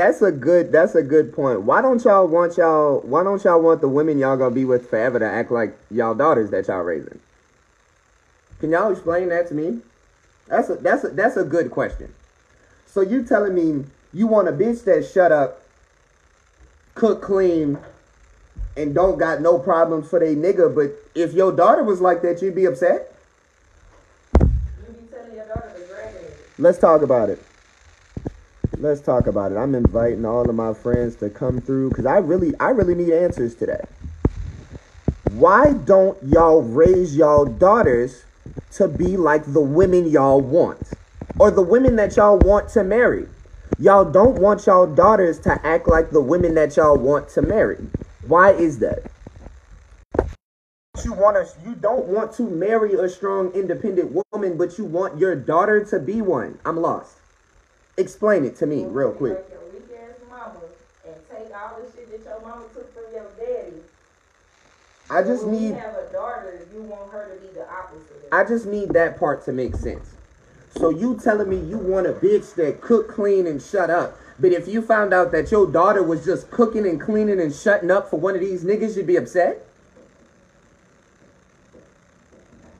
That's a good. That's a good point. Why don't y'all want y'all? Why don't y'all want the women y'all gonna be with forever to act like y'all daughters that y'all raising? Can y'all explain that to me? That's a that's a that's a good question. So you telling me you want a bitch that shut up, cook clean, and don't got no problems for they nigga, but if your daughter was like that, you'd be upset? You be telling your daughter to. Let's talk about it. Let's talk about it. I'm inviting all of my friends to come through because I really, I really need answers to that. Why don't y'all raise y'all daughters to be like the women y'all want or the women that y'all want to marry? Y'all don't want y'all daughters to act like the women that y'all want to marry. Why is that? You want to, you don't want to marry a strong, independent woman, but you want your daughter to be one. I'm lost. Explain it to me real quick. Your weak ass mama and take all the shit that your mama took from your daddy. I just when need have a daughter, you want her to be the opposite. I just need that part to make sense. So you telling me you want a bitch that cook, clean, and shut up. But if you found out that your daughter was just cooking and cleaning and shutting up for one of these niggas, you'd be upset?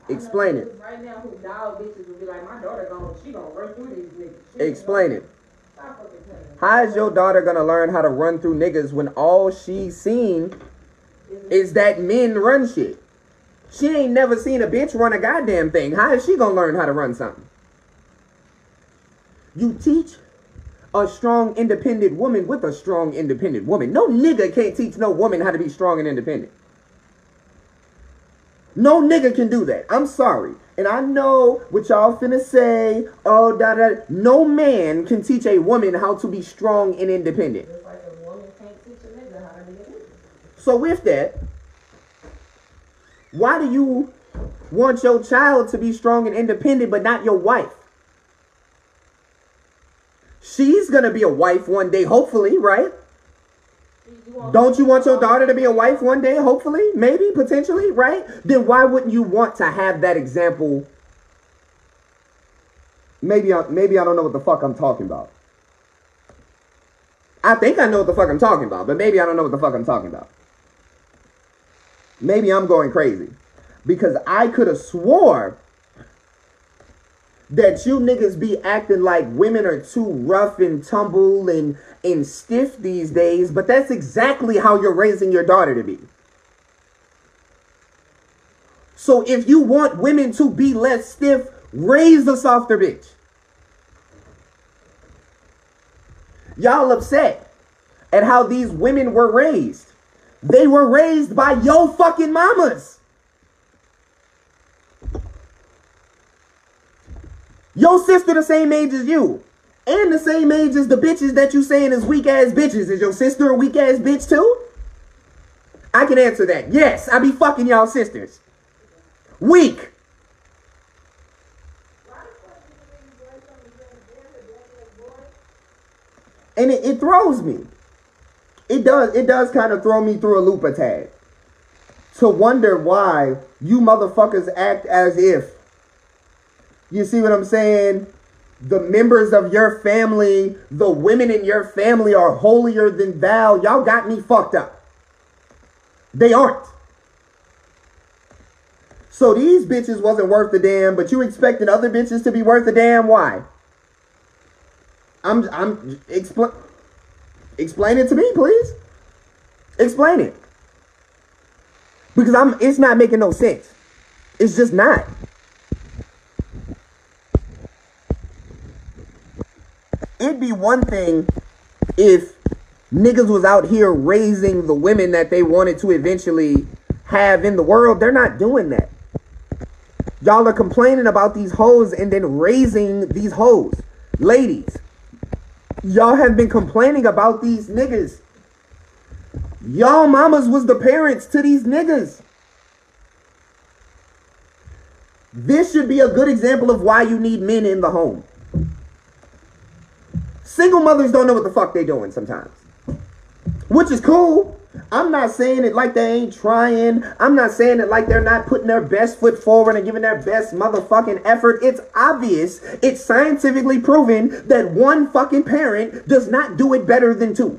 I know Explain it. Right now, who dog bitches will be like, my daughter gonna, she gonna run through these niggas. She Explain it. Stop fucking playing. How is your daughter gonna learn how to run through niggas when all she's seen is that men run shit? She ain't never seen a bitch run a goddamn thing. How is she gonna learn how to run something? You teach a strong, independent woman with a strong, independent woman. No nigga can't teach no woman how to be strong and independent. No nigga can do that. I'm sorry. And I know what y'all finna say. Oh, da da. No man can teach a woman how to be strong and independent. Like a woman can't teach a how to be a. So with that, why do you want your child to be strong and independent but not your wife? She's gonna be a wife one day, hopefully, right? Don't you want your daughter to be a wife one day, hopefully, maybe, potentially, right? Then why wouldn't you want to have that example? Maybe I, maybe I don't know what the fuck I'm talking about. I think I know what the fuck I'm talking about, but maybe I don't know what the fuck I'm talking about. Maybe I'm going crazy. Because I could have swore that you niggas be acting like women are too rough and tumble and, and stiff these days, but that's exactly how you're raising your daughter to be. So if you want women to be less stiff, raise a softer bitch. Y'all upset at how these women were raised. They were raised by yo fucking mamas. Your sister the same age as you. And the same age as the bitches that you saying is weak ass bitches. Is your sister a weak ass bitch too? I can answer that. Yes, I be fucking y'all sisters. Weak. And it, it throws me. It does, it does kind of throw me through a loop a. To wonder why you motherfuckers act as if you see what I'm saying? The members of your family, the women in your family are holier than thou. Y'all got me fucked up. They aren't. So these bitches wasn't worth a damn, but you expecting other bitches to be worth a damn? Why? I'm I'm explain explain it to me, please. Explain it. Because I'm it's not making no sense. It's just not. It'd be one thing if niggas was out here raising the women that they wanted to eventually have in the world. They're not doing that. Y'all are complaining about these hoes and then raising these hoes. Ladies, y'all have been complaining about these niggas. Y'all mamas was the parents to these niggas. This should be a good example of why you need men in the home. Single mothers don't know what the fuck they're doing sometimes. Which is cool. I'm not saying it like they ain't trying. I'm not saying it like they're not putting their best foot forward and giving their best motherfucking effort. It's obvious. It's scientifically proven that one fucking parent does not do it better than two.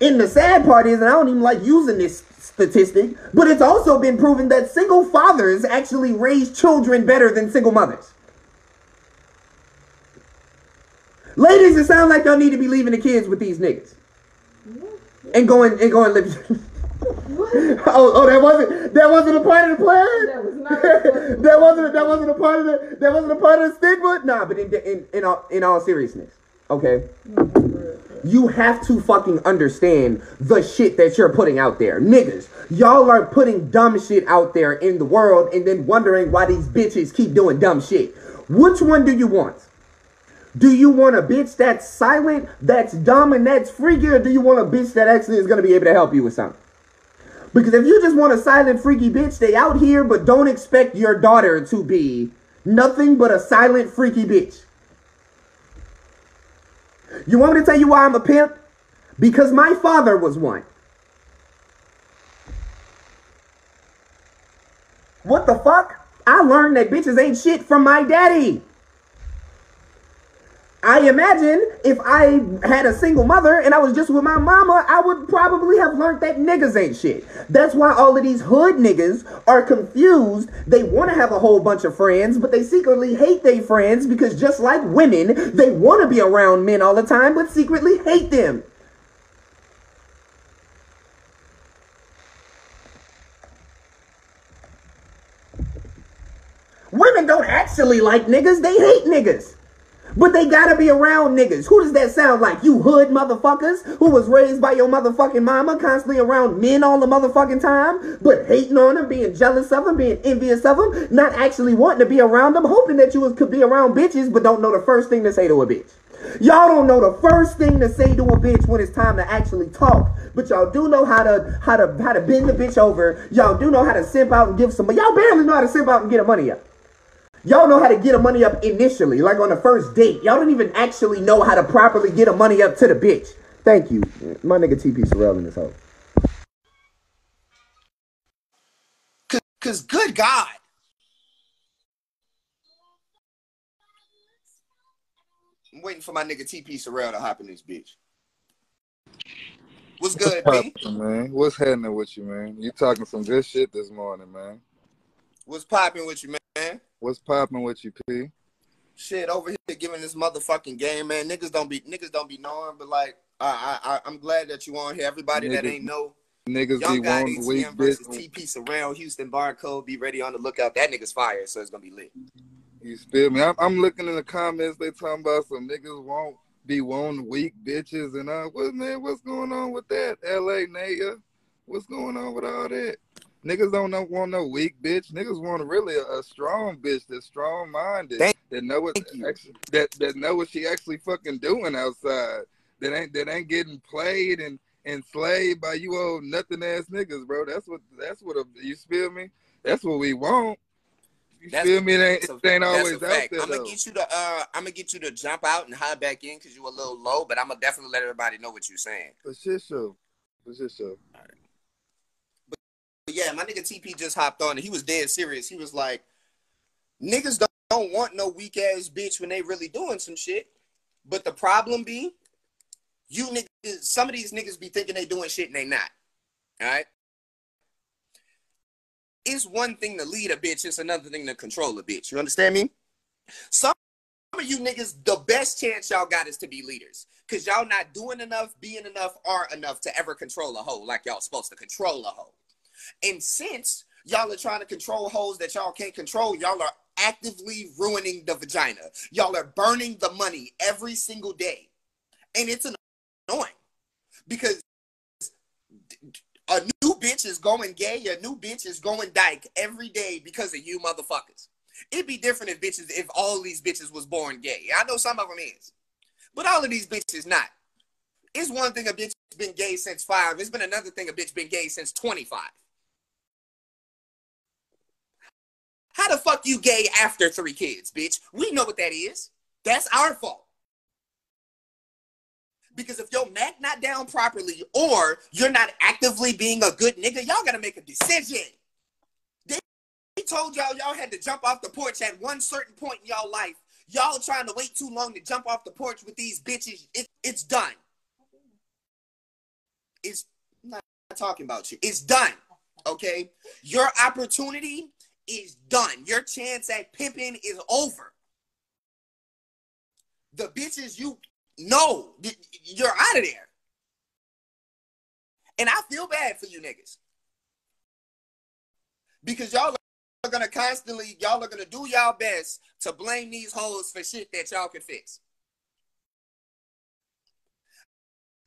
And the sad part is, and I don't even like using this statistic, but it's also been proven that single fathers actually raise children better than single mothers. Ladies, it sounds like y'all need to be leaving the kids with these niggas and going and going live. oh, oh, that wasn't that wasn't a part of the plan. That was not. that wasn't that wasn't a part of the that wasn't a part of the stigma. Nah, but in in in all, in all seriousness, okay. You have to fucking understand the shit that you're putting out there. Niggas, y'all are putting dumb shit out there in the world and then wondering why these bitches keep doing dumb shit. Which one do you want? Do you want a bitch that's silent, that's dumb, and that's freaky, or do you want a bitch that actually is gonna be able to help you with something? Because if you just want a silent, freaky bitch, stay out here, but don't expect your daughter to be nothing but a silent, freaky bitch. You want me to tell you why I'm a pimp? Because my father was one. What the fuck? I learned that bitches ain't shit from my daddy. I imagine if I had a single mother and I was just with my mama, I would probably have learned that niggas ain't shit. That's why all of these hood niggas are confused. They want to have a whole bunch of friends, but they secretly hate their friends because just like women, they want to be around men all the time, but secretly hate them. Women don't actually like niggas, they hate niggas. But they gotta be around niggas. Who does that sound like? You hood motherfuckers who was raised by your motherfucking mama, constantly around men all the motherfucking time, but hating on them, being jealous of them, being envious of them, not actually wanting to be around them, hoping that you was, could be around bitches, but don't know the first thing to say to a bitch. Y'all don't know the first thing to say to a bitch when it's time to actually talk, but y'all do know how to how to how to bend the bitch over. Y'all do know how to simp out and give some. Y'all barely know how to simp out and get a money up. Y'all know how to get a money up initially, like on the first date. Y'all don't even actually know how to properly get a money up to the bitch. Thank you. My nigga TP Sorrell in this hole. Cause, Cause good God. I'm waiting for my nigga TP Sorrell to hop in this bitch. What's good, What's B? happening, man? What's happening with you, man? You talking some good shit this morning, man. What's popping with you, man? What's popping with you, P? Shit, over here giving this motherfucking game, man. Niggas don't be niggas don't be knowing, but like I I I'm glad that you on here. Everybody that ain't know. Niggas Young be weak ATM versus bitch. TP Surround, Houston Barcode. Be ready on the lookout. That nigga's fire, so it's gonna be lit. You feel me? I'm, I'm looking in the comments. They talking about some niggas won't be wanting weak bitches and uh, what man? What's going on with that? L.A. Naya, what's going on with all that? Niggas don't know, want no weak bitch. Niggas want really a, a strong bitch that's strong minded that know what actually, that that know what she actually fucking doing outside. That ain't that ain't getting played and enslaved by you old nothing ass niggas, bro. That's what that's what a, you feel me. That's what we want. You That's- feel me? It ain't, That's a- it ain't that's always out there I'm gonna though. get you to uh I'm gonna get you to jump out and hide back in because you a little low, but I'm gonna definitely let everybody know what you're saying. For shit show. For shit show. But yeah, my nigga TP just hopped on and he was dead serious. He was like, niggas don't, don't want no weak ass bitch when they really doing some shit. But the problem be, you niggas, some of these niggas be thinking they doing shit and they not. All right. It's one thing to lead a bitch, it's another thing to control a bitch. You understand me? Some of you niggas, the best chance y'all got is to be leaders. Cause y'all not doing enough, being enough, are enough to ever control a hoe like y'all supposed to control a hoe. And since y'all are trying to control hoes that y'all can't control, y'all are actively ruining the vagina. Y'all are burning the money every single day. And it's annoying because a new bitch is going gay, a new bitch is going dyke every day because of you motherfuckers. It'd be different if bitches, if all these bitches was born gay. I know some of them is, but all of these bitches not. It's one thing a bitch been gay since five. It's been another thing a bitch been gay since 25. How the fuck you gay after three kids, bitch? We know what that is. That's our fault. Because if your Mac not down properly or you're not actively being a good nigga, y'all gotta make a decision. They told y'all y'all had to jump off the porch at one certain point in y'all life. Y'all trying to wait too long to jump off the porch with these bitches. It, it's done. It's I'm not talking about you. It's done. Okay? Your opportunity is done. Your chance at pimping is over. The bitches you know, you're out of there. And I feel bad for you niggas. Because y'all are gonna constantly, y'all are gonna do y'all best to blame these hoes for shit that y'all can fix.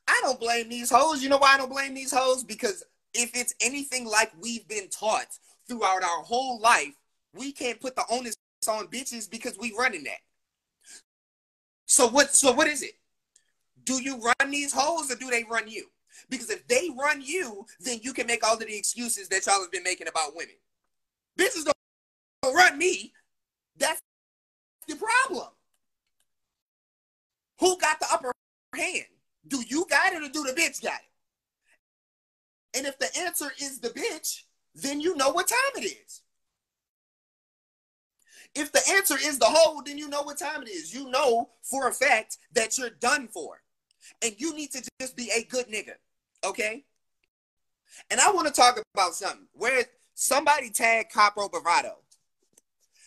I don't blame these hoes. You know why I don't blame these hoes? Because if it's anything like we've been taught throughout our whole life, we can't put the onus on bitches because we running that. So what so what is it? Do you run these hoes or do they run you? Because if they run you, then you can make all of the excuses that y'all have been making about women. Bitches don't, don't run me. That's the problem. Who got the upper hand? Do you got it or do the bitch got it? And if the answer is the bitch, then you know what time it is. If the answer is the hoe, then you know what time it is. You know for a fact that you're done for. And you need to just be a good nigga. Okay? And I want to talk about something where somebody tagged Capo Bravado.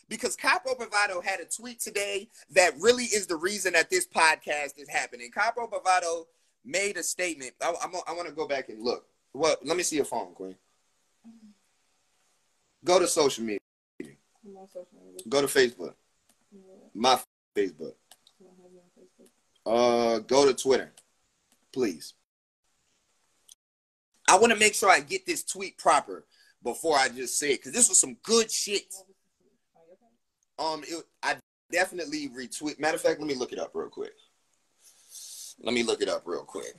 Because Capo Bravado had a tweet today that really is the reason that this podcast is happening. Capo Bravado made a statement. I, I, I want to go back and look. What? Let me see your phone, Queen. Go to social media. Go to Facebook. My Facebook. Uh, go to Twitter, please. I want to make sure I get this tweet proper before I just say it because this was some good shit. Um, it, I definitely retweet. Matter of fact, let me look it up real quick. Let me look it up real quick.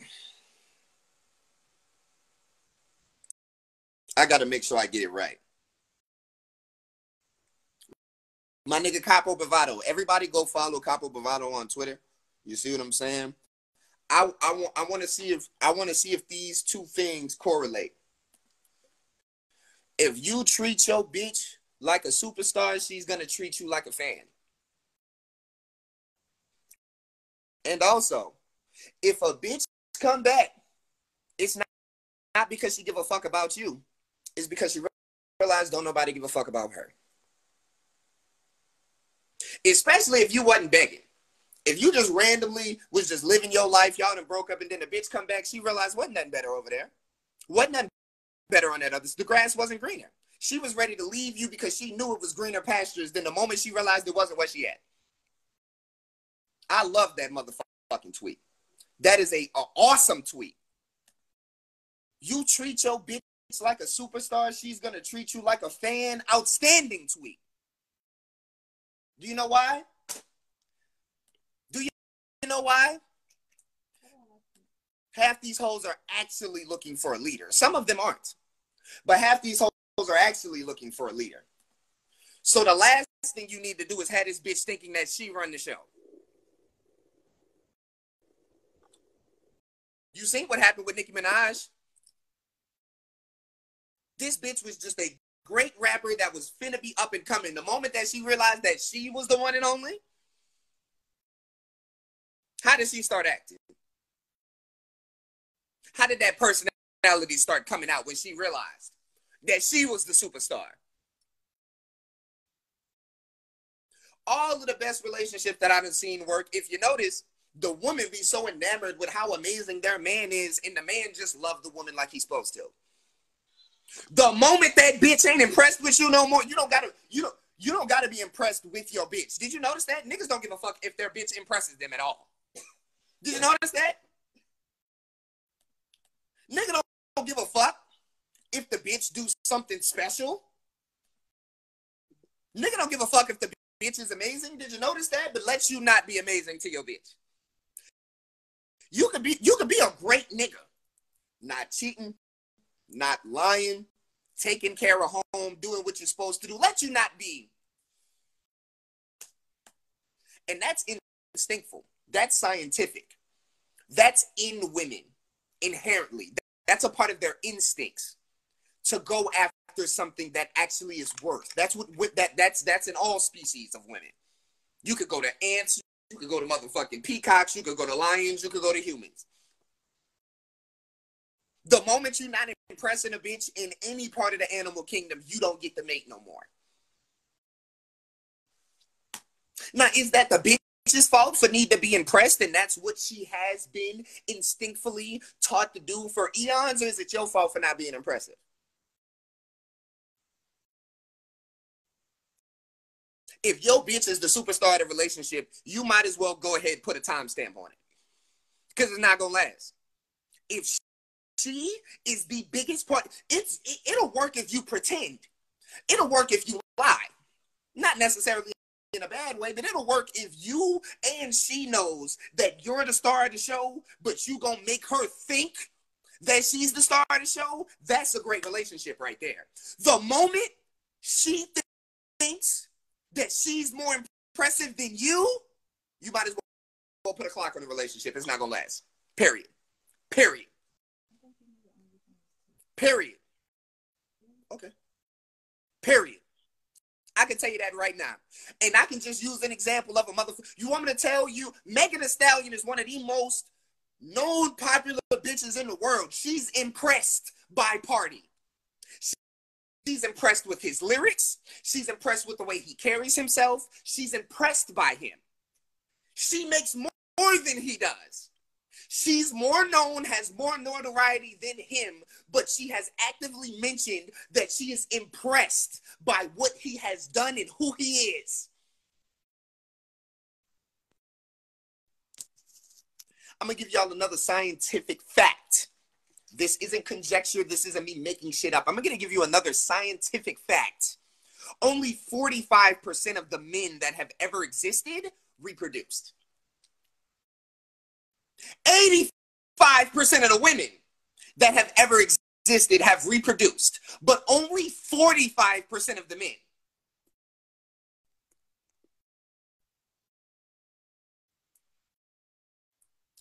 I got to make sure I get it right. My nigga Capo Bravado. Everybody go follow Capo Bravado on Twitter. You see what I'm saying? I I want I want to see if I want to see if these two things correlate. If you treat your bitch like a superstar, she's gonna treat you like a fan. And also, if a bitch come back, it's not, not because she give a fuck about you. It's because she realized don't nobody give a fuck about her. Especially if you wasn't begging. If you just randomly was just living your life, y'all done broke up, and then the bitch come back, she realized wasn't nothing better over there. Wasn't nothing better on that other. The grass wasn't greener. She was ready to leave you because she knew it was greener pastures. Then the moment she realized it wasn't where she at. I love that motherfucking tweet. That is a, a awesome tweet. You treat your bitch like a superstar, she's gonna treat you like a fan. Outstanding tweet. Do you know why? Do you know why? Half these hoes are actually looking for a leader. Some of them aren't. But half these hoes are actually looking for a leader. So the last thing you need to do is have this bitch thinking that she run the show. You seen what happened with Nicki Minaj? This bitch was just a great rapper that was finna be up and coming. The moment that she realized that she was the one and only, how did she start acting? How did that personality start coming out when she realized that she was the superstar? All of the best relationships that I've seen work, if you notice, the woman be so enamored with how amazing their man is, and the man just love the woman like he's supposed to. The moment that bitch ain't impressed with you no more, you don't gotta you don't you don't gotta be impressed with your bitch. Did you notice that? Niggas don't give a fuck if their bitch impresses them at all. Did you notice that? Nigga don't, don't give a fuck if the bitch do something special. Nigga don't give a fuck if the bitch is amazing. Did you notice that? But let you not be amazing to your bitch. You could be you could be a great nigga, not cheating, not lying, taking care of home, doing what you're supposed to do. Let you not be. And that's instinctful. That's scientific. That's in women inherently. That's a part of their instincts to go after something that actually is worth. That's what that that's that's in all species of women. You could go to ants, you could go to motherfucking peacocks, you could go to lions, you could go to humans. The moment you're not impressing a bitch in any part of the animal kingdom, you don't get the mate no more. Now, is that the bitch's fault for need to be impressed and that's what she has been instinctively taught to do for eons, or is it your fault for not being impressive? If your bitch is the superstar of the relationship, you might as well go ahead and put a timestamp on it. Because it's not gonna last. If she is the biggest part, it's it, it'll work if you pretend. It'll work if you lie. Not necessarily in a bad way, but it'll work if you and she knows that you're the star of the show, but you gonna make her think that she's the star of the show. That's a great relationship right there. The moment she th- thinks that she's more impressive than you, you might as well put a clock on the relationship. It's not gonna last. Period. Period. Period. Okay. Period. I can tell you that right now. And I can just use an example of a motherfucker. You want me to tell you, Megan Thee Stallion is one of the most known popular bitches in the world. She's impressed by Pardi. She's impressed with his lyrics. She's impressed with the way he carries himself. She's impressed by him. She makes more than he does. She's more known, has more notoriety than him, but she has actively mentioned that she is impressed by what he has done and who he is. I'm gonna give y'all another scientific fact. This isn't conjecture, this isn't me making shit up. I'm gonna give you another scientific fact. Only 45% of the men that have ever existed reproduced. 85% of the women that have ever existed have reproduced, but only 45% of the men.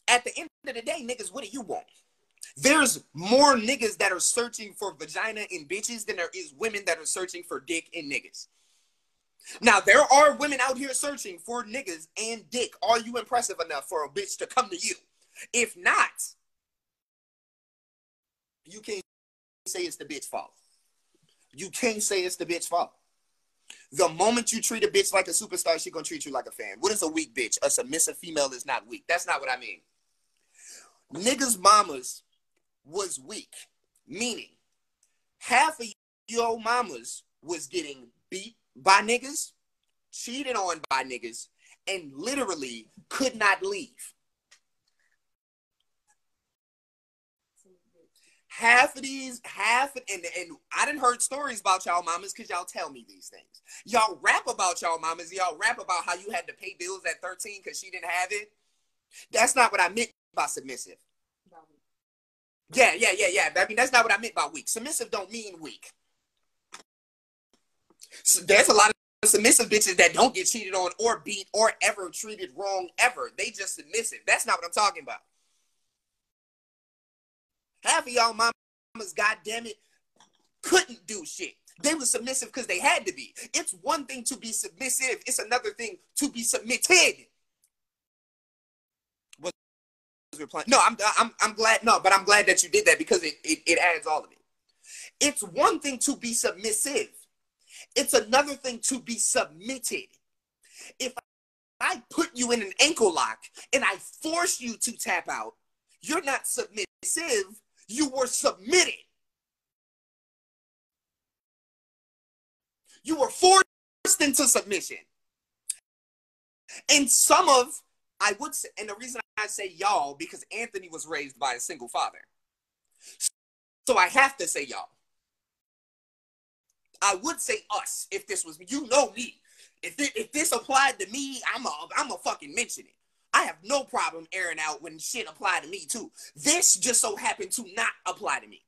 At the end of the day, niggas, what do you want? There's more niggas that are searching for vagina and bitches than there is women that are searching for dick and niggas. Now, there are women out here searching for niggas and dick. Are you impressive enough for a bitch to come to you? If not, you can't say it's the bitch fault. You can't say it's the bitch fault. The moment you treat a bitch like a superstar, she gonna treat you like a fan. What is a weak bitch? A submissive female is not weak. That's not what I mean. Niggas' mamas was weak, meaning half of your mamas was getting beat by niggas, cheated on by niggas, and literally could not leave. Half of these, half and and I didn't heard stories about y'all mamas because y'all tell me these things. Y'all rap about y'all mamas. Y'all rap about how you had to pay bills at 13 because she didn't have it. That's not what I meant by submissive. Yeah, yeah, yeah, yeah. I mean, that's not what I meant by weak. Submissive don't mean weak. So there's a lot of submissive bitches that don't get cheated on or beat or ever treated wrong ever. They just submissive. That's not what I'm talking about. Half of y'all mamas, goddamn it, couldn't do shit. They were submissive because they had to be. It's one thing to be submissive. It's another thing to be submitted. Was replying? No, I'm, I'm, I'm glad. No, but I'm glad that you did that because it, it, it adds all of it. It's one thing to be submissive. It's another thing to be submitted. If I put you in an ankle lock and I force you to tap out, you're not submissive you were submitted. You were forced into submission. And some of, I would say, and the reason I say y'all, because Anthony was raised by a single father. So I have to say y'all. I would say us if this was you know me. If it, if this applied to me, I'm a I'm a fucking mention it. I have no problem airing out when shit apply to me too. This just so happened to not apply to me.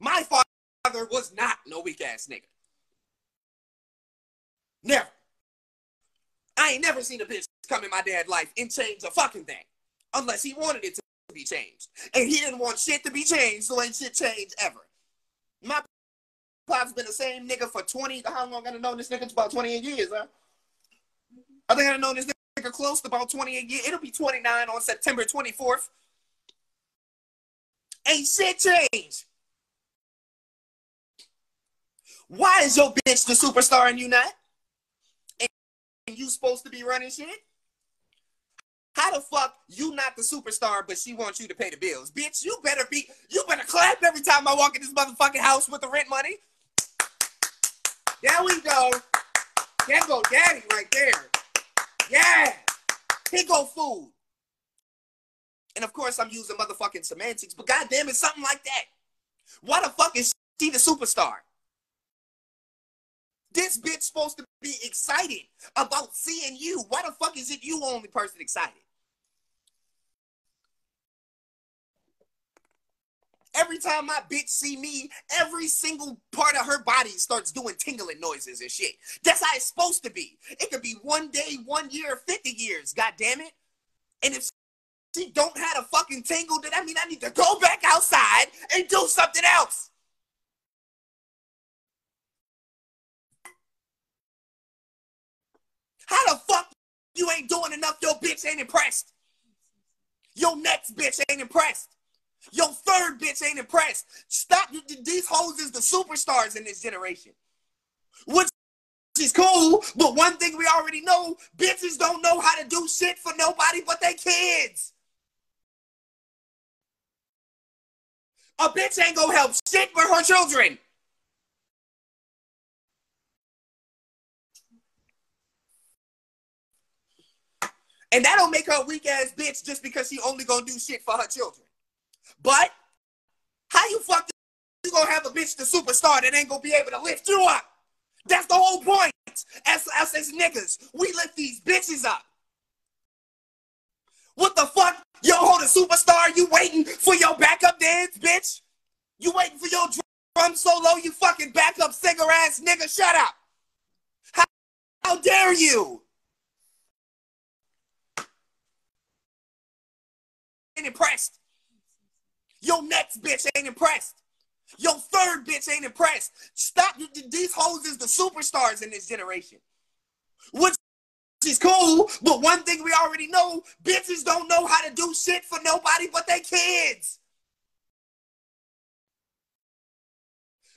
My father was not no weak ass nigga. Never. I ain't never seen a bitch come in my dad's life and change a fucking thing. Unless he wanted it to be changed. And he didn't want shit to be changed, so ain't shit changed ever. My pop's been the same nigga for 20, how long I known this nigga? It's about 28 years, huh? I think I've known this nigga close to about 28 years. It'll be 29 on September 24th. Ain't shit changed. Why is your bitch the superstar and you not? And you supposed to be running shit? How the fuck you not the superstar, but she wants you to pay the bills? Bitch, you better be, you better clap every time I walk in this motherfucking house with the rent money. There we go. There go daddy right there. Yeah. Go food. And of course I'm using motherfucking semantics, but goddamn it's something like that. Why the fuck is she the superstar? This bitch supposed to be excited about seeing you. Why the fuck is it you only person excited? Every time my bitch see me, every single part of her body starts doing tingling noises and shit. That's how it's supposed to be. It could be one day, one year, 50 years, god damn it. And if she don't have a fucking tingle, then I mean I need to go back outside and do something else. How the fuck you ain't doing enough? Your bitch ain't impressed. Your next bitch ain't impressed. Your third bitch ain't impressed. Stop. These hoes is the superstars in this generation. Which is cool, but one thing we already know, bitches don't know how to do shit for nobody but their kids. A bitch ain't gonna help shit for her children. And that don't make her a weak ass bitch just because she only gonna do shit for her children. But how you fuck you gonna have a bitch the superstar that ain't gonna be able to lift you up? That's the whole point. As us as niggas, we lift these bitches up. What the fuck? Yo, hold a superstar, you waiting for your backup dance, bitch? You waiting for your drum solo, you fucking backup singer ass nigga? Shut up. How, how dare you? Impressed. Your next bitch ain't impressed. Your third bitch ain't impressed. Stop. These hoes is the superstars in this generation. Which is cool, but one thing we already know, bitches don't know how to do shit for nobody but their kids.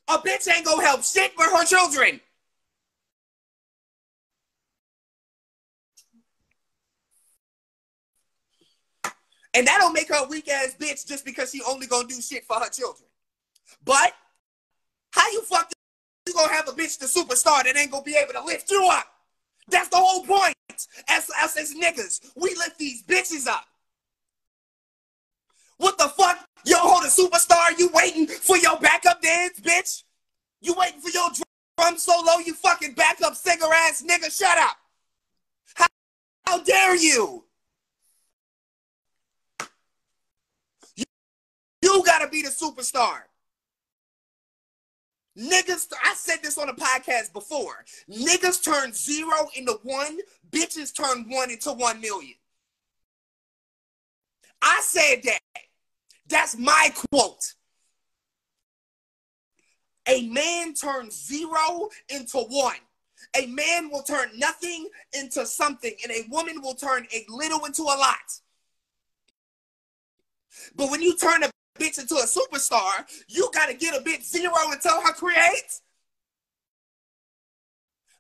A bitch ain't gonna help shit for her children. And that don't make her a weak ass bitch just because she only gonna do shit for her children. But how you fuck you gonna have a bitch the superstar that ain't gonna be able to lift you up? That's the whole point. As us as niggas, we lift these bitches up. What the fuck? Yo, hold a superstar, you waiting for your backup dance, bitch? You waiting for your drum solo, you fucking backup singer ass nigga? Shut up. How, how dare you? You gotta be the superstar. Niggas, I said this on a podcast before. Niggas turn zero into one, bitches turn one into one million. I said that. That's my quote. A man turns zero into one. A man will turn nothing into something, and a woman will turn a little into a lot. But when you turn a bitch into a superstar, you gotta get a bitch zero and tell her create.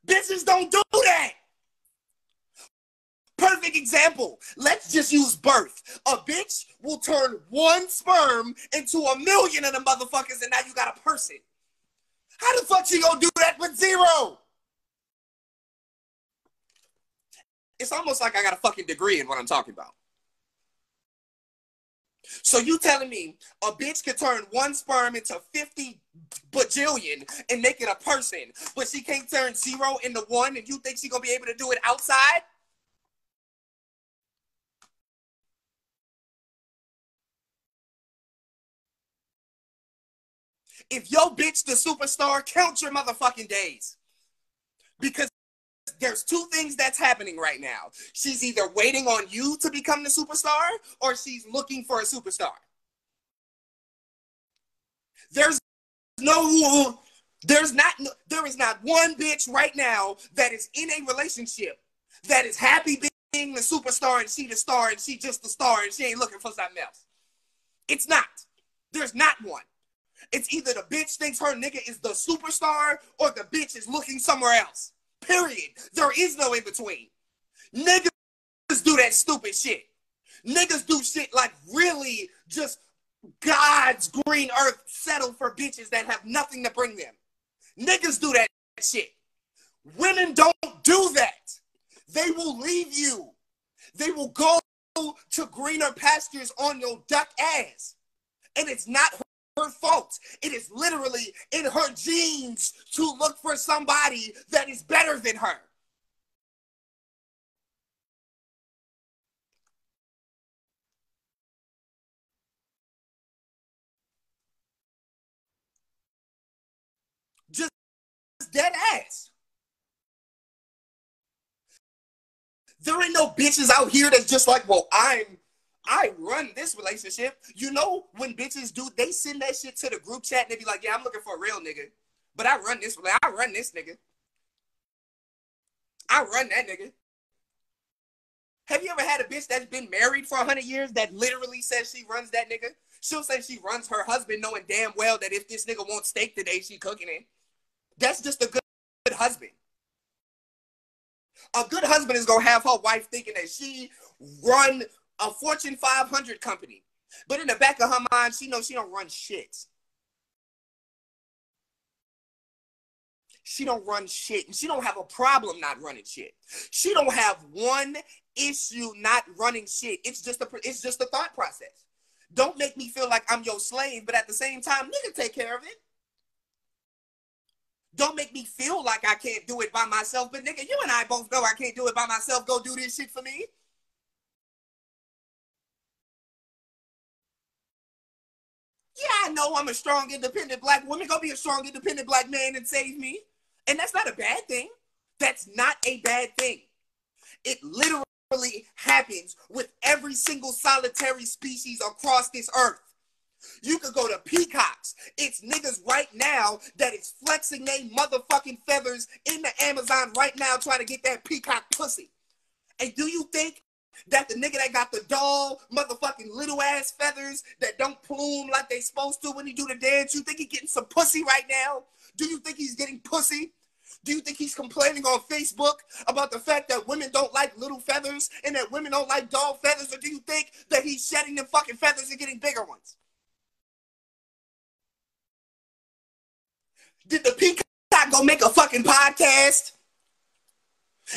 Bitches don't do that. Perfect example. Let's just use birth. A bitch will turn one sperm into a million of the motherfuckers, and now you got a person. How the fuck you gonna do that with zero? It's almost like I got a fucking degree in what I'm talking about. So you telling me a bitch could turn one sperm into 50 bajillion and make it a person, but she can't turn zero into one and you think she gonna be able to do it outside? If your bitch the superstar, count your motherfucking days. Because there's two things that's happening right now. She's either waiting on you to become the superstar or she's looking for a superstar. There's no there's not there is not one bitch right now that is in a relationship that is happy being the superstar and she the star and she just the star and she ain't looking for something else. It's not. There's not one. It's either the bitch thinks her nigga is the superstar or the bitch is looking somewhere else. Period. There is no in between. Niggas do that stupid shit. Niggas do shit like really just God's green earth settle for bitches that have nothing to bring them. Niggas do that shit. Women don't do that. They will leave you. They will go to greener pastures on your duck ass. And it's not her fault. It is literally in her genes to look for somebody that is better than her. Just dead ass. There ain't no bitches out here that's just like, well, I'm I run this relationship. You know, when bitches do, they send that shit to the group chat and they be like, yeah, I'm looking for a real nigga. But I run this, I run this nigga. I run that nigga. Have you ever had a bitch that's been married for 100 years that literally says she runs that nigga? She'll say she runs her husband knowing damn well that if this nigga wants steak today, she cooking it. That's just a good, good husband. A good husband is gonna have her wife thinking that she run a Fortune 500 company. But in the back of her mind, she knows she don't run shit. She don't run shit, and she don't have a problem not running shit. She don't have one issue not running shit. It's just a it's just a thought process. Don't make me feel like I'm your slave, but at the same time, nigga, take care of it. Don't make me feel like I can't do it by myself, but nigga, you and I both know I can't do it by myself. Go do this shit for me. Yeah, I know I'm a strong, independent black woman. Go be a strong, independent black man and save me. And that's not a bad thing. That's not a bad thing. It literally happens with every single solitary species across this earth. You could go to peacocks. It's niggas right now that is flexing their motherfucking feathers in the Amazon right now trying to get that peacock pussy. And do you think that the nigga that got the doll motherfucking little ass feathers that don't plume like they supposed to when he do the dance, you think he getting some pussy right now? Do you think he's getting pussy? Do you think he's complaining on Facebook about the fact that women don't like little feathers and that women don't like doll feathers? Or do you think that he's shedding them fucking feathers and getting bigger ones? Did the peacock go make a fucking podcast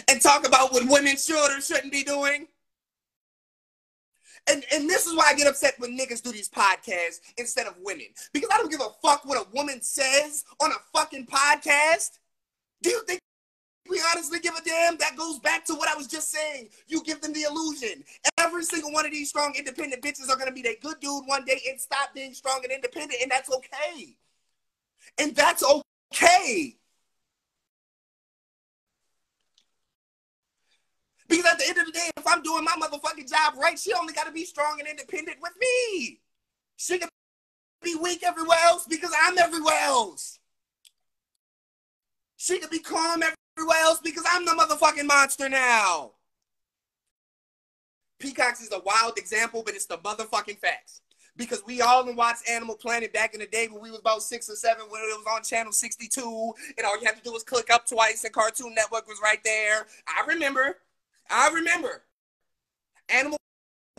and talk about what women should or shouldn't be doing? And, and this is why I get upset when niggas do these podcasts instead of women. Because I don't give a fuck what a woman says on a fucking podcast. Do you think we honestly give a damn? That goes back to what I was just saying. You give them the illusion. Every single one of these strong, independent bitches are gonna be that good dude one day and stop being strong and independent, and that's okay. And that's okay. Because at the end of the day, if I'm doing my motherfucking job right, she only got to be strong and independent with me. She can be weak everywhere else because I'm everywhere else. She can be calm everywhere else because I'm the motherfucking monster now. Peacocks is a wild example, but it's the motherfucking facts. Because we all watched Animal Planet back in the day when we was about six or seven when it was on channel 62, and all you had to do was click up twice and Cartoon Network was right there. I remember. I remember Animal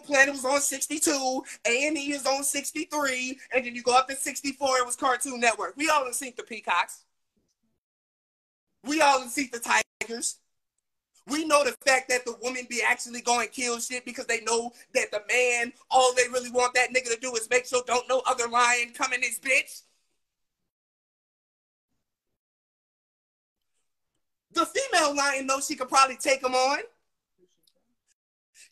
Planet was on 62, A&E is on 63, and then you go up to 64, it was Cartoon Network. We all seen the peacocks. We all see the tigers. We know the fact that the women be actually going kill shit because they know that the man, all they really want that nigga to do is make sure don't no other lion come in this bitch. The female lion knows she could probably take him on.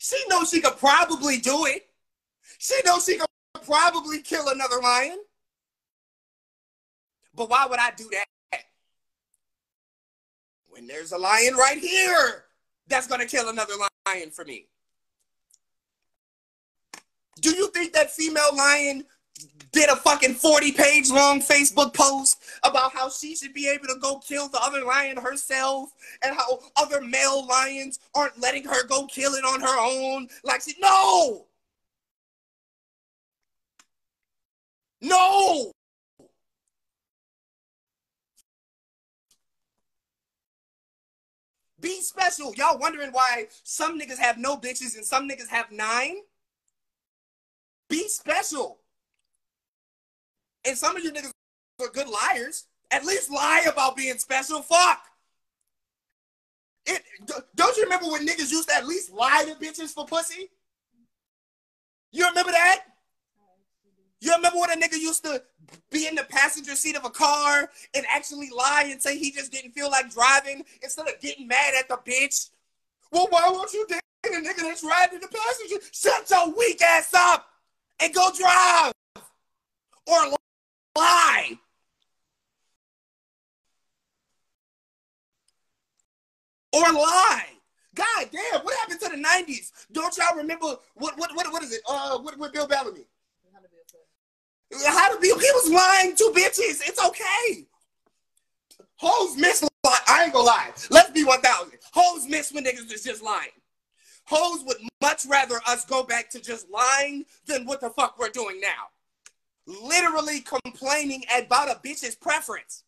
She knows she could probably do it. She knows she could probably kill another lion. But why would I do that? When there's a lion right here that's gonna kill another lion for me. Do you think that female lion did a fucking 40 page long Facebook post about how she should be able to go kill the other lion herself and how other male lions aren't letting her go kill it on her own? Like, she, no! No! Be special. Y'all wondering why some niggas have no bitches and some niggas have nine? Be special. And some of you niggas are good liars. At least lie about being special. Fuck. It, don't you remember when niggas used to at least lie to bitches for pussy? You remember that? You remember when a nigga used to be in the passenger seat of a car and actually lie and say he just didn't feel like driving instead of getting mad at the bitch? Well, why won't you date a nigga that's riding in the passenger? Shut your weak ass up and go drive or lie. Or lie. God damn, what happened to the 90s? Don't y'all remember what what what, what is it? Uh what, what Bill Bellamy? How to be he was lying to bitches. It's okay. Hoes miss I ain't gonna lie. Let's be 1000. Hoes miss when niggas is just lying. Hoes would much rather us go back to just lying than what the fuck we're doing now. Literally complaining about a bitch's preference.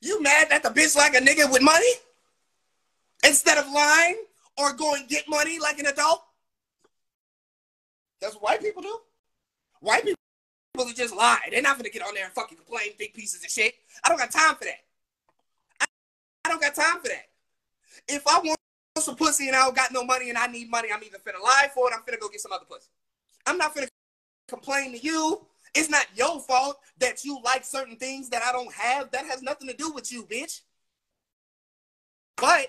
You mad that the bitch like a nigga with money? Instead of lying or going get money like an adult? That's what white people do. White people are just lie. They're not gonna get on there and fucking complain big pieces of shit. I don't got time for that. I, I don't got time for that. If I want some pussy and I don't got no money and I need money, I'm either finna lie for it, I'm finna go get some other pussy. I'm not gonna complain to you. It's not your fault that you like certain things that I don't have. That has nothing to do with you, bitch. But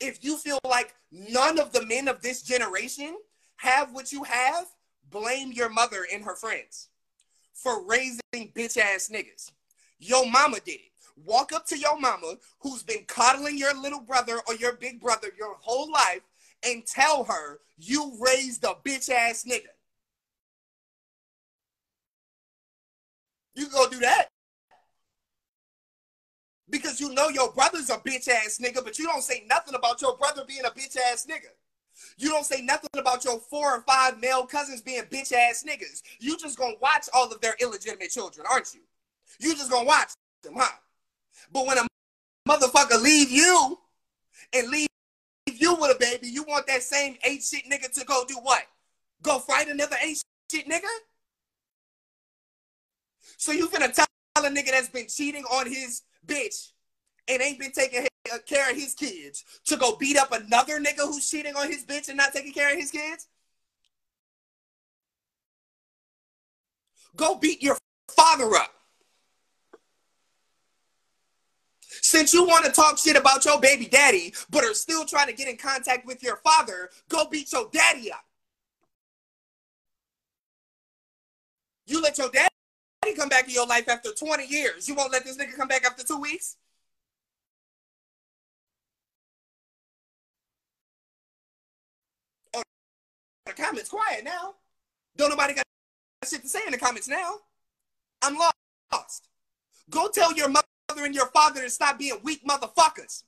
if you feel like none of the men of this generation have what you have, blame your mother and her friends for raising bitch ass niggas. Your mama did it. Walk up to your mama who's been coddling your little brother or your big brother your whole life and tell her you raised a bitch ass nigga. You go do that. Because you know your brother's a bitch ass nigga, but you don't say nothing about your brother being a bitch ass nigga. You don't say nothing about your four or five male cousins being bitch ass niggas. You just gonna watch all of their illegitimate children, aren't you? You just gonna watch them, huh? But when a motherfucker leave you and leave you with a baby, you want that same eight shit nigga to go do what? Go fight another eight shit nigga? So you finna tell a nigga that's been cheating on his bitch and ain't been taking uh, care of his kids to go beat up another nigga who's cheating on his bitch and not taking care of his kids? Go beat your father up. Since you want to talk shit about your baby daddy, but are still trying to get in contact with your father, go beat your daddy up. You let your daddy come back in your life after 20 years. You won't let this nigga come back after two weeks? Oh, the comments quiet now. Don't nobody got shit to say in the comments now. I'm lost. Go tell your mother and your father to stop being weak motherfuckers.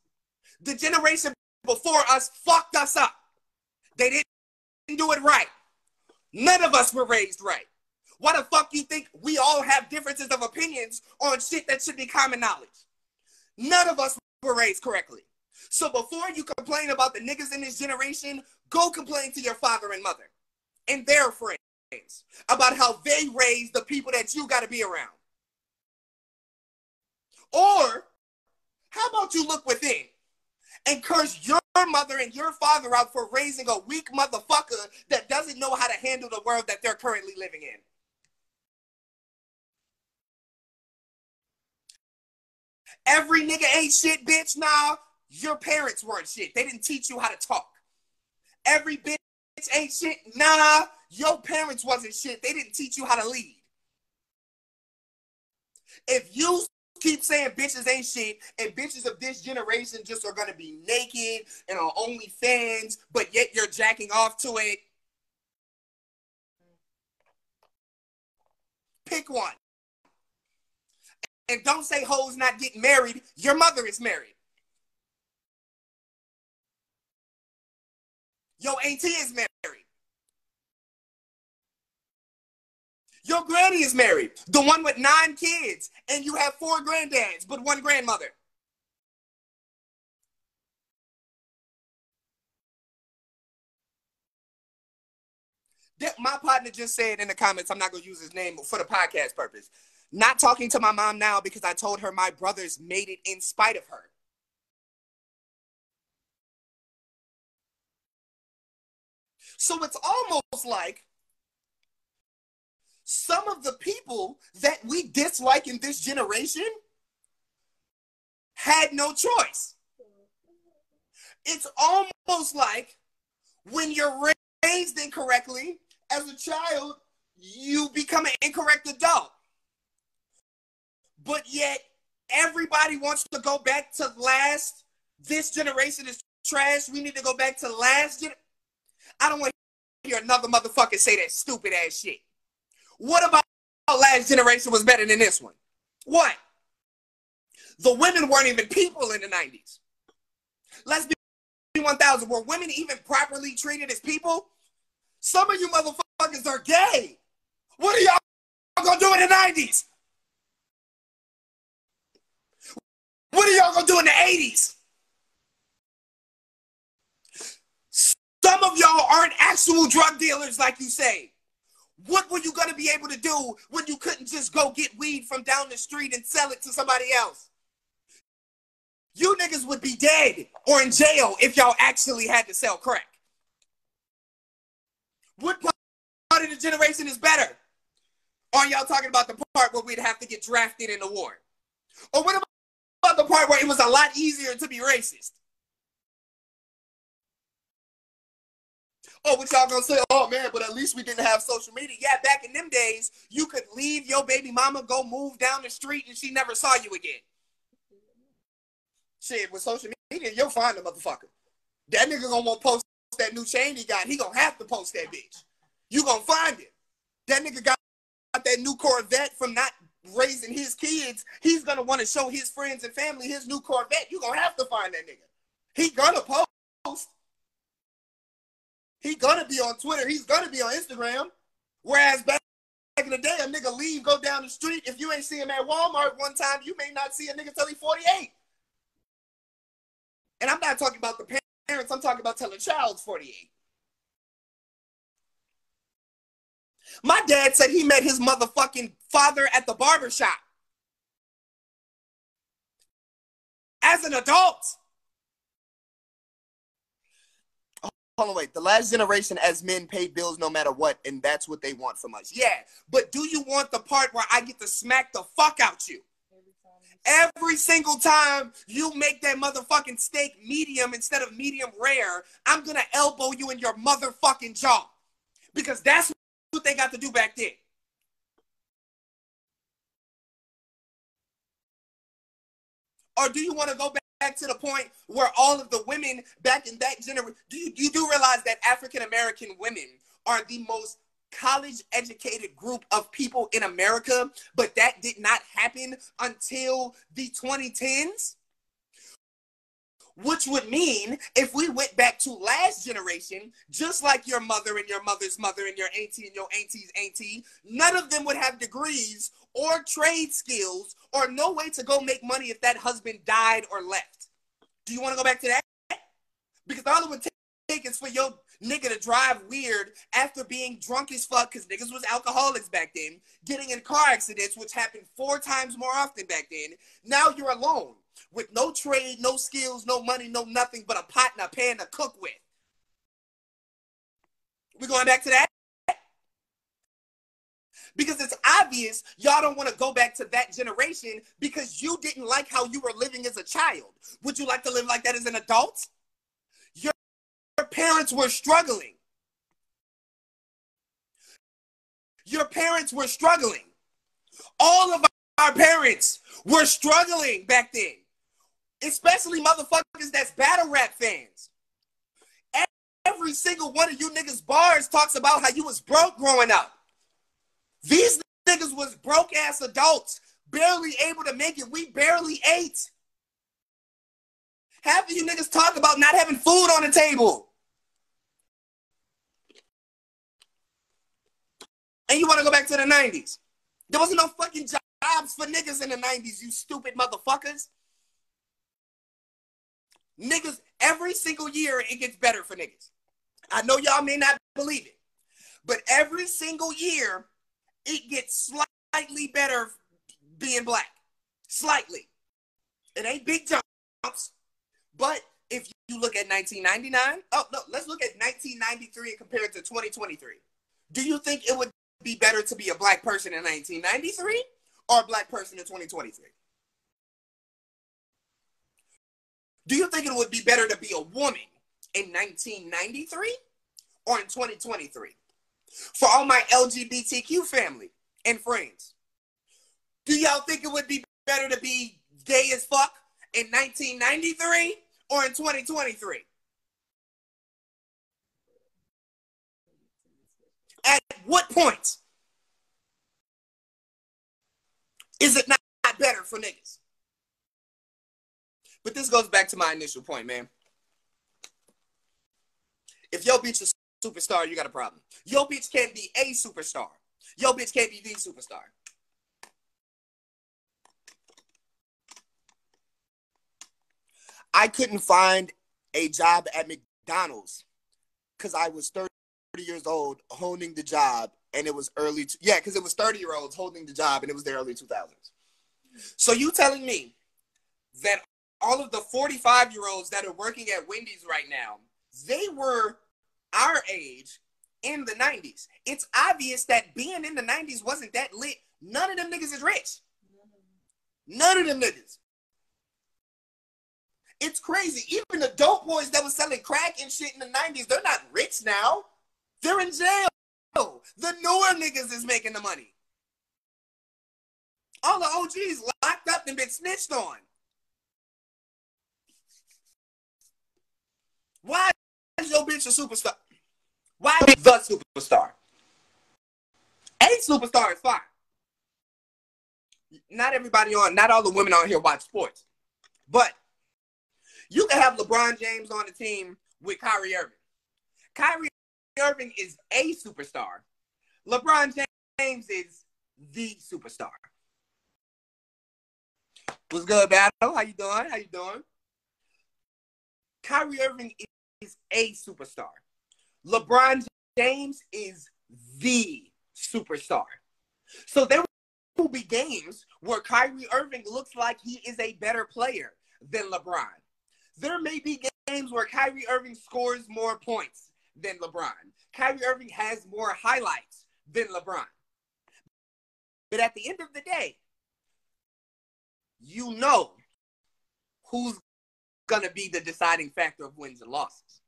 The generation before us fucked us up. They didn't do it right. None of us were raised right. Why the fuck you think we all have differences of opinions on shit that should be common knowledge? None of us were raised correctly. So before you complain about the niggas in this generation, go complain to your father and mother and their friends about how they raised the people that you got to be around. Or how about you look within and curse your mother and your father out for raising a weak motherfucker that doesn't know how to handle the world that they're currently living in? Every nigga ain't shit, bitch. Nah, your parents weren't shit. They didn't teach you how to talk. Every bitch ain't shit. Nah, your parents wasn't shit. They didn't teach you how to lead. If you keep saying bitches ain't shit, and bitches of this generation just are gonna be naked and on OnlyFans, but yet you're jacking off to it. Pick one. And don't say hoes not getting married. Your mother is married. Your auntie is married. Your granny is married. The one with nine kids, and you have four granddads, but one grandmother. My partner just said in the comments, I'm not gonna use his name for the podcast purpose. Not talking to my mom now because I told her my brothers made it in spite of her. So it's almost like some of the people that we dislike in this generation had no choice. It's almost like when you're raised incorrectly as a child, you become an incorrect adult. But yet, everybody wants to go back to last. This generation is trash. We need to go back to last. Gen- I don't want to hear another motherfucker say that stupid ass shit. What about last generation was better than this one? What? The women weren't even people in the 90s. Let's be 1000. Were women even properly treated as people? Some of you motherfuckers are gay. What are y'all gonna do in the 90s? What are y'all gonna do in the 80s? Some of y'all aren't actual drug dealers like you say. What were you gonna be able to do when you couldn't just go get weed from down the street and sell it to somebody else? You niggas would be dead or in jail if y'all actually had to sell crack. What part of the generation is better? Are y'all talking about the part where we'd have to get drafted in the war? Or what about the part where it was a lot easier to be racist? Oh, what y'all gonna say? Oh man, but at least we didn't have social media. Yeah, back in them days, you could leave your baby mama, go move down the street, and she never saw you again. Shit, with social media, you'll find the motherfucker. That nigga gonna want post that new chain he got. He gonna have to post that bitch. You gonna find it. That nigga got that new Corvette from not raising his kids. He's gonna want to show his friends and family his new Corvette. You're gonna have to find that nigga. He gonna post. He gonna be on Twitter. He's gonna be on Instagram. Whereas back in the day, a nigga leave, go down the street. If you ain't see him at Walmart one time, you may not see a nigga till he 48. And I'm not talking about the parents, I'm talking about telling child's 48. My dad said he met his motherfucking father at the barber shop. As an adult. Hold on, wait. The last generation as men paid bills no matter what, and that's what they want from us. Yeah, but do you want the part where I get to smack the fuck out you? Every single time you make that motherfucking steak medium instead of medium rare, I'm gonna elbow you in your motherfucking jaw. Because that's what they got to do back then. Or do you want to go back? back to the point where all of the women back in that generation, do you, you do realize that African American women are the most college educated group of people in America, but that did not happen until the 2010s? Which would mean if we went back to last generation, just like your mother and your mother's mother and your auntie and your auntie's auntie, none of them would have degrees or trade skills or no way to go make money if that husband died or left. Do you want to go back to that? Because all it would take is for your nigga to drive weird after being drunk as fuck, because niggas was alcoholics back then, getting in car accidents, which happened four times more often back then. Now you're alone with no trade, no skills, no money, no nothing but a pot and a pan to cook with. We're going back to that? because it's obvious y'all don't want to go back to that generation because you didn't like how you were living as a child. Would you like to live like that as an adult? Your, your parents were struggling. Your parents were struggling. All of our parents were struggling back then. Especially motherfuckers that's battle rap fans. Every single one of you niggas bars talks about how you was broke growing up. These niggas was broke ass adults, barely able to make it. We barely ate. Half of you niggas talk about not having food on the table. And you want to go back to the 90s. There wasn't no fucking jobs for niggas in the 90s, you stupid motherfuckers. Niggas, every single year it gets better for niggas. I know y'all may not believe it, but every single year it gets slightly better being black. Slightly. It ain't big jumps, but if you look at 1999, oh no, let's look at 1993 and compare it to 2023. Do you think it would be better to be a black person in 1993 or a black person in 2023? Do you think it would be better to be a woman in 1993 or in 2023? For all my LGBTQ family and friends, do y'all think it would be better to be gay as fuck in 1993 or in 2023? At what point is it not better for niggas? But this goes back to my initial point, man. If your bitch is a superstar, you got a problem. Your bitch can't be a superstar. Your bitch can't be the superstar. I couldn't find a job at McDonald's because I was 30 years old holding the job and it was early. T- yeah, because it was 30 year olds holding the job and it was the early 2000s. So you telling me that all of the 45 year olds that are working at Wendy's right now, they were our age in the 90s. It's obvious that being in the 90s wasn't that lit. None of them niggas is rich. None of them niggas. It's crazy. Even the dope boys that was selling crack and shit in the 90s, they're not rich now. They're in jail. The newer niggas is making the money. All the OGs locked up and been snitched on. Why is your bitch a superstar? Why the superstar? A superstar is fine. Not everybody on, not all the women on here watch sports. But you can have LeBron James on the team with Kyrie Irving. Kyrie Irving is a superstar. LeBron James is the superstar. What's good, Battle? How you doing? How you doing? Kyrie Irving is a superstar. LeBron James is the superstar. So there will be games where Kyrie Irving looks like he is a better player than LeBron. There may be games where Kyrie Irving scores more points than LeBron. Kyrie Irving has more highlights than LeBron. But at the end of the day, you know who's going to be the deciding factor of wins and losses.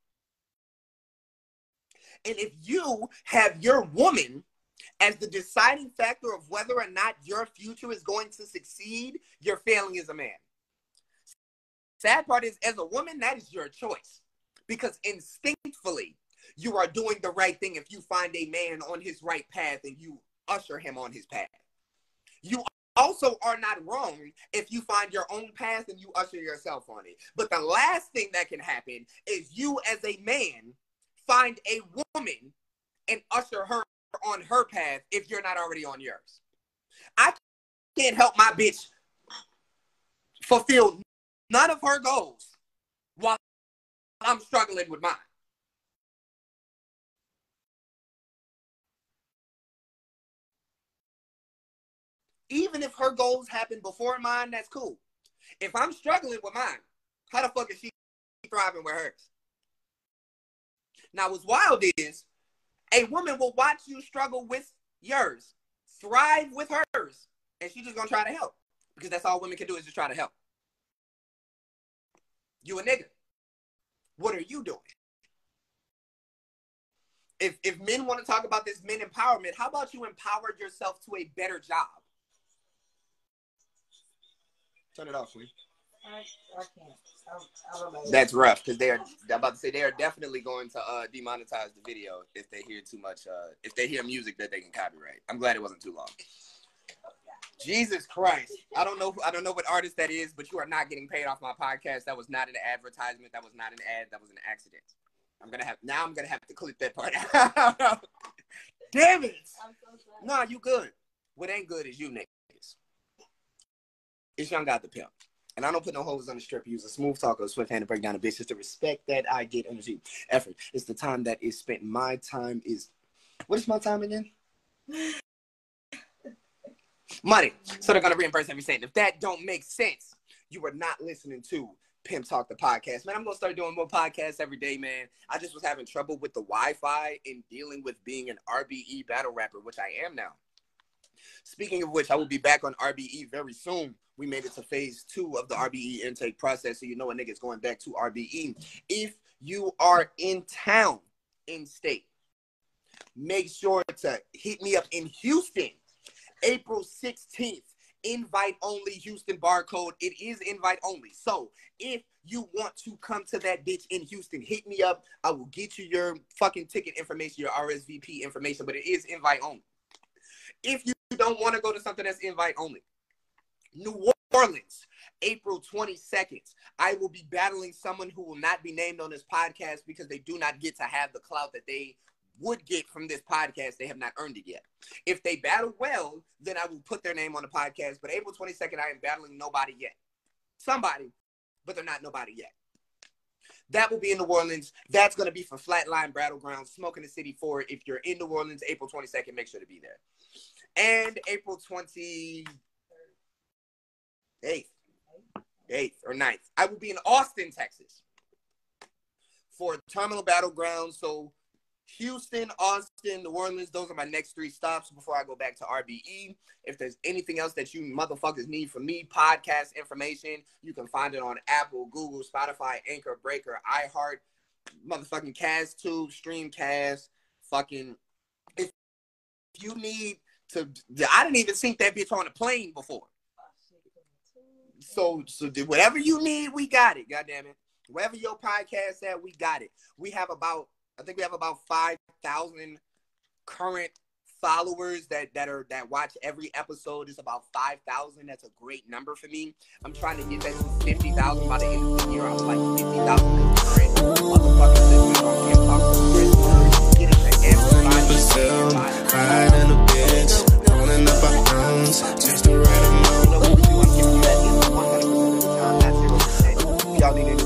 And if you have your woman as the deciding factor of whether or not your future is going to succeed, you're failing as a man. Sad part is, as a woman, that is your choice because instinctively you are doing the right thing if you find a man on his right path and you usher him on his path. You also are not wrong if you find your own path and you usher yourself on it. But the last thing that can happen is you, as a man, find a woman and usher her on her path if you're not already on yours. I can't help my bitch fulfill none of her goals while I'm struggling with mine. Even if her goals happen before mine, that's cool. If I'm struggling with mine, how the fuck is she thriving with hers? Now, what's wild is a woman will watch you struggle with yours, thrive with hers, and she's just gonna try to help because that's all women can do is just try to help. You a nigga. What are you doing? If if men want to talk about this men empowerment, how about you empower yourself to a better job? Turn it off, sweet. I, I can't. I, don't know. That's rough because they are. I'm about to say they are definitely going to uh, demonetize the video if they hear too much. Uh, if they hear music that they can copyright. I'm glad it wasn't too long. Jesus Christ! I don't know. I don't know what artist that is, but you are not getting paid off my podcast. That was not an advertisement. That was not an ad. That was an accident. I'm gonna have now. I'm gonna have to clip that part out. Damn it! So. Nah, you good. What ain't good is you niggas. It's Young God the Pimp. And I don't put no holes on the strip. Use a smooth talker, swift hand to break down a bitch. It's the respect that I get, energy, effort. It's the time that is spent. My time is. What is my time again? Money. So they're gonna reimburse every cent. If that don't make sense, you are not listening to Pimp Talk the podcast. Man, I'm gonna start doing more podcasts every day, man. I just was having trouble with the Wi-Fi and dealing with being an RBE battle rapper, which I am now. Speaking of which, I will be back on RBE very soon. We made it to phase two of the RBE intake process, so you know a nigga's going back to RBE. If you are in town, in state, make sure to hit me up in Houston, April 16th. Invite only Houston barcode. It is invite only. So if you want to come to that bitch in Houston, hit me up. I will get you your fucking ticket information, your RSVP information, but it is invite only. If you don't want to go to something that's invite only, New Orleans, April 22nd, I will be battling someone who will not be named on this podcast because they do not get to have the clout that they would get from this podcast. They have not earned it yet. If they battle well, then I will put their name on the podcast. But April 22nd, I am battling nobody yet. Somebody, but they're not nobody yet. That will be in New Orleans. That's going to be for Flatline Battleground, Smoking the City 4. If you're in New Orleans, April 22nd, make sure to be there. And April 28th, 8th or 9th, I will be in Austin, Texas for Terminal Battleground. So Houston, Austin, New Orleans, those are my next three stops before I go back to RBE. If there's anything else that you motherfuckers need from me, podcast information, you can find it on Apple, Google, Spotify, Anchor, Breaker, iHeart, motherfucking Cast Tube, Streamcast, fucking. If you need to, I didn't even think that bitch on a plane before. So, so whatever you need, we got it. God damn it. Wherever your podcast at, we got it. We have about I think we have about five thousand current followers that that are that watch every episode. It's about five thousand. That's a great number for me. I'm trying to get that to fifty thousand by the end of the year. I'm like fifty thousand current motherfuckers listening on Hip Hop Get it to everybody. Pounds, just the right amount. You know what we do? I'm giving you that 100% of the time, not 0%. Y'all need anything